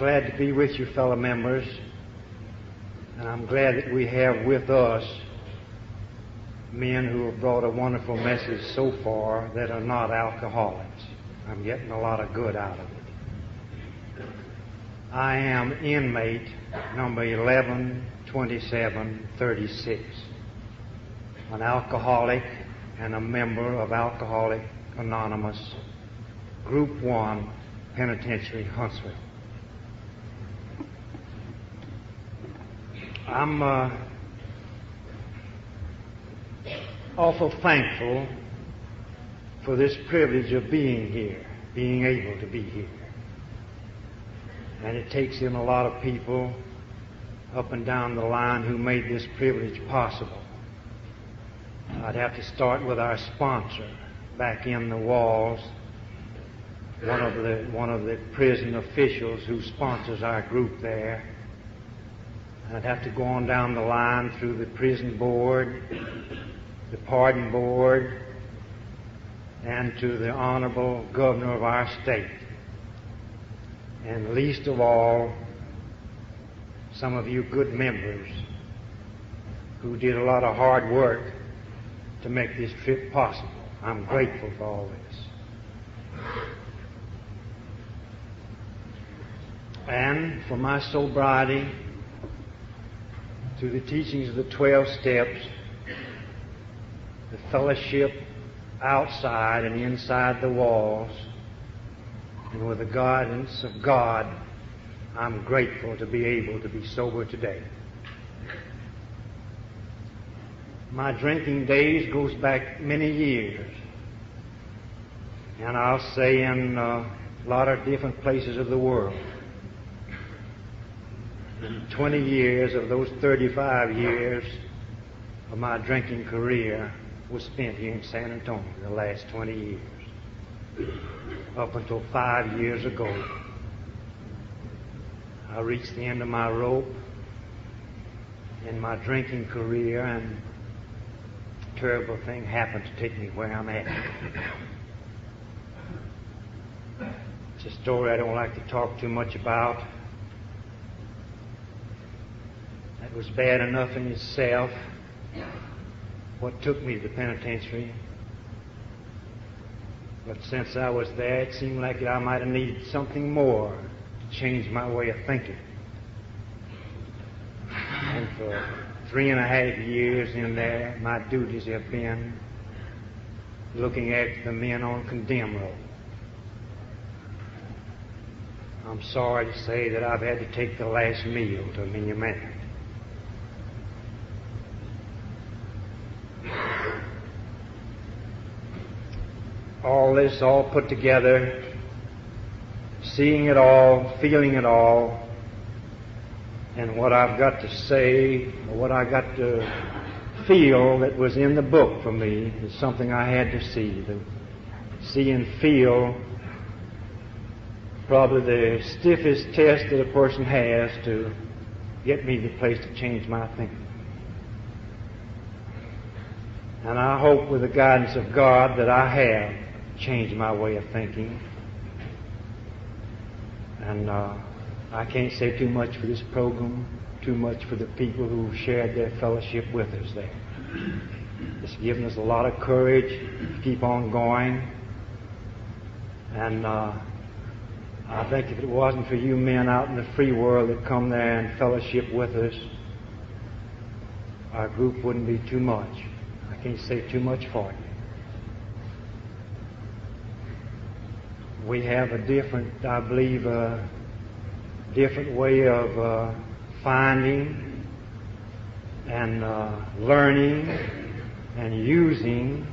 glad to be with you, fellow members, and I'm glad that we have with us men who have brought a wonderful message so far that are not alcoholics. I'm getting a lot of good out of it. I am inmate number 112736, an alcoholic and a member of Alcoholic Anonymous, Group 1, Penitentiary, Huntsville. I'm uh, awful thankful for this privilege of being here, being able to be here. And it takes in a lot of people up and down the line who made this privilege possible. I'd have to start with our sponsor back in the walls, one of the, one of the prison officials who sponsors our group there. I'd have to go on down the line through the prison board, the pardon board, and to the honorable governor of our state. And least of all, some of you good members who did a lot of hard work to make this trip possible. I'm grateful for all this. And for my sobriety, through the teachings of the 12 steps, the fellowship outside and inside the walls, and with the guidance of God, I'm grateful to be able to be sober today. My drinking days goes back many years, and I'll say in uh, a lot of different places of the world. And 20 years of those 35 years of my drinking career was spent here in San Antonio, the last 20 years. Up until five years ago, I reached the end of my rope in my drinking career, and a terrible thing happened to take me where I'm at. It's a story I don't like to talk too much about. That was bad enough in itself. What took me to the penitentiary. But since I was there, it seemed like I might have needed something more to change my way of thinking. And for three and a half years in there, my duties have been looking after the men on condemn roll. I'm sorry to say that I've had to take the last meal to Minyamani. All this all put together, seeing it all, feeling it all, and what I've got to say, or what I got to feel that was in the book for me is something I had to see. To see and feel probably the stiffest test that a person has to get me to the place to change my thinking. And I hope with the guidance of God that I have changed my way of thinking. And uh, I can't say too much for this program, too much for the people who shared their fellowship with us there. It's given us a lot of courage to keep on going. And uh, I think if it wasn't for you men out in the free world that come there and fellowship with us, our group wouldn't be too much. I can't say too much for you. We have a different, I believe, a different way of uh, finding and uh, learning and using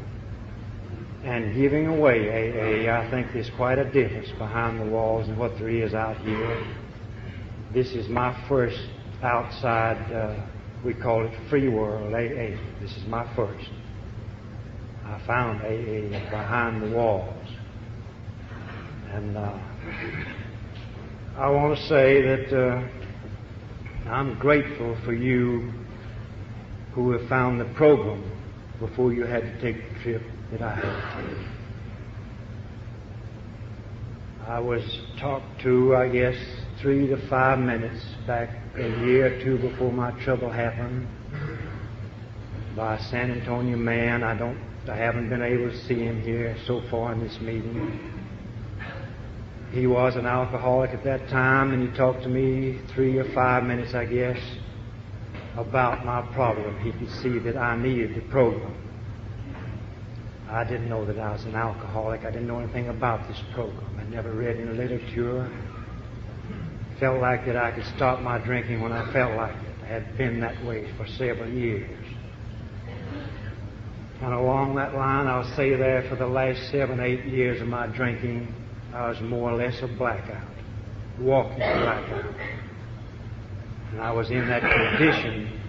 and giving away AA. I think there's quite a difference behind the walls and what there is out here. This is my first outside, uh, we call it free world AA. This is my first. I found AA behind the walls. And uh, I want to say that uh, I'm grateful for you who have found the program before you had to take the trip that I had. I was talked to, I guess, three to five minutes back a year or two before my trouble happened by a San Antonio man. I don't, I haven't been able to see him here so far in this meeting. He was an alcoholic at that time, and he talked to me three or five minutes, I guess, about my problem. He could see that I needed the program. I didn't know that I was an alcoholic. I didn't know anything about this program. I never read any literature. Felt like that I could stop my drinking when I felt like it. I had been that way for several years. And along that line, I'll say there for the last seven, eight years of my drinking, I was more or less a blackout, walking blackout. And I was in that condition.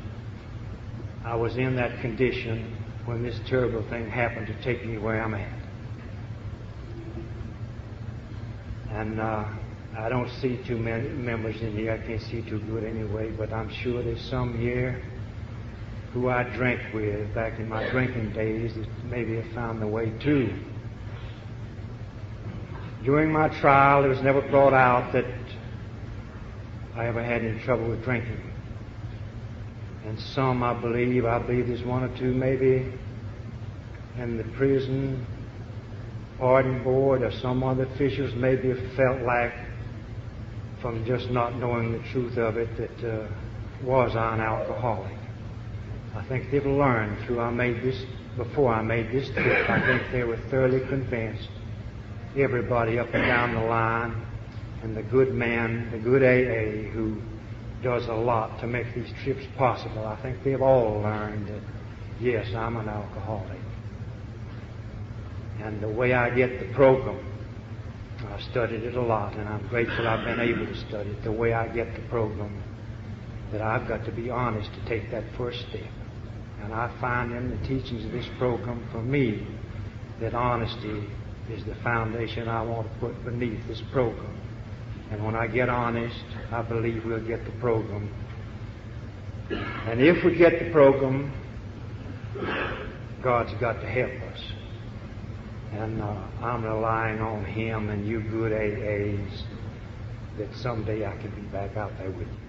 I was in that condition when this terrible thing happened to take me where I'm at. And uh, I don't see too many members in here. I can't see too good anyway, but I'm sure there's some here who I drank with back in my drinking days that maybe have found the way too. During my trial, it was never brought out that I ever had any trouble with drinking. And some, I believe, I believe there's one or two maybe in the prison pardon board or some other officials maybe felt like from just not knowing the truth of it that uh, was I an alcoholic. I think they've learned through I made this before I made this trip. I think they were thoroughly convinced. Everybody up and down the line, and the good man, the good AA who does a lot to make these trips possible. I think they've all learned that yes, I'm an alcoholic. And the way I get the program, I've studied it a lot, and I'm grateful I've been able to study it. The way I get the program, that I've got to be honest to take that first step. And I find in the teachings of this program, for me, that honesty is the foundation I want to put beneath this program. And when I get honest, I believe we'll get the program. And if we get the program, God's got to help us. And uh, I'm relying on Him and you good AAs that someday I can be back out there with you.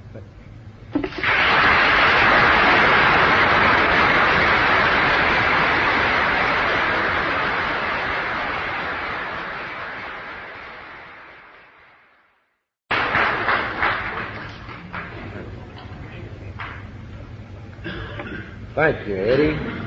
Vai, Thierry.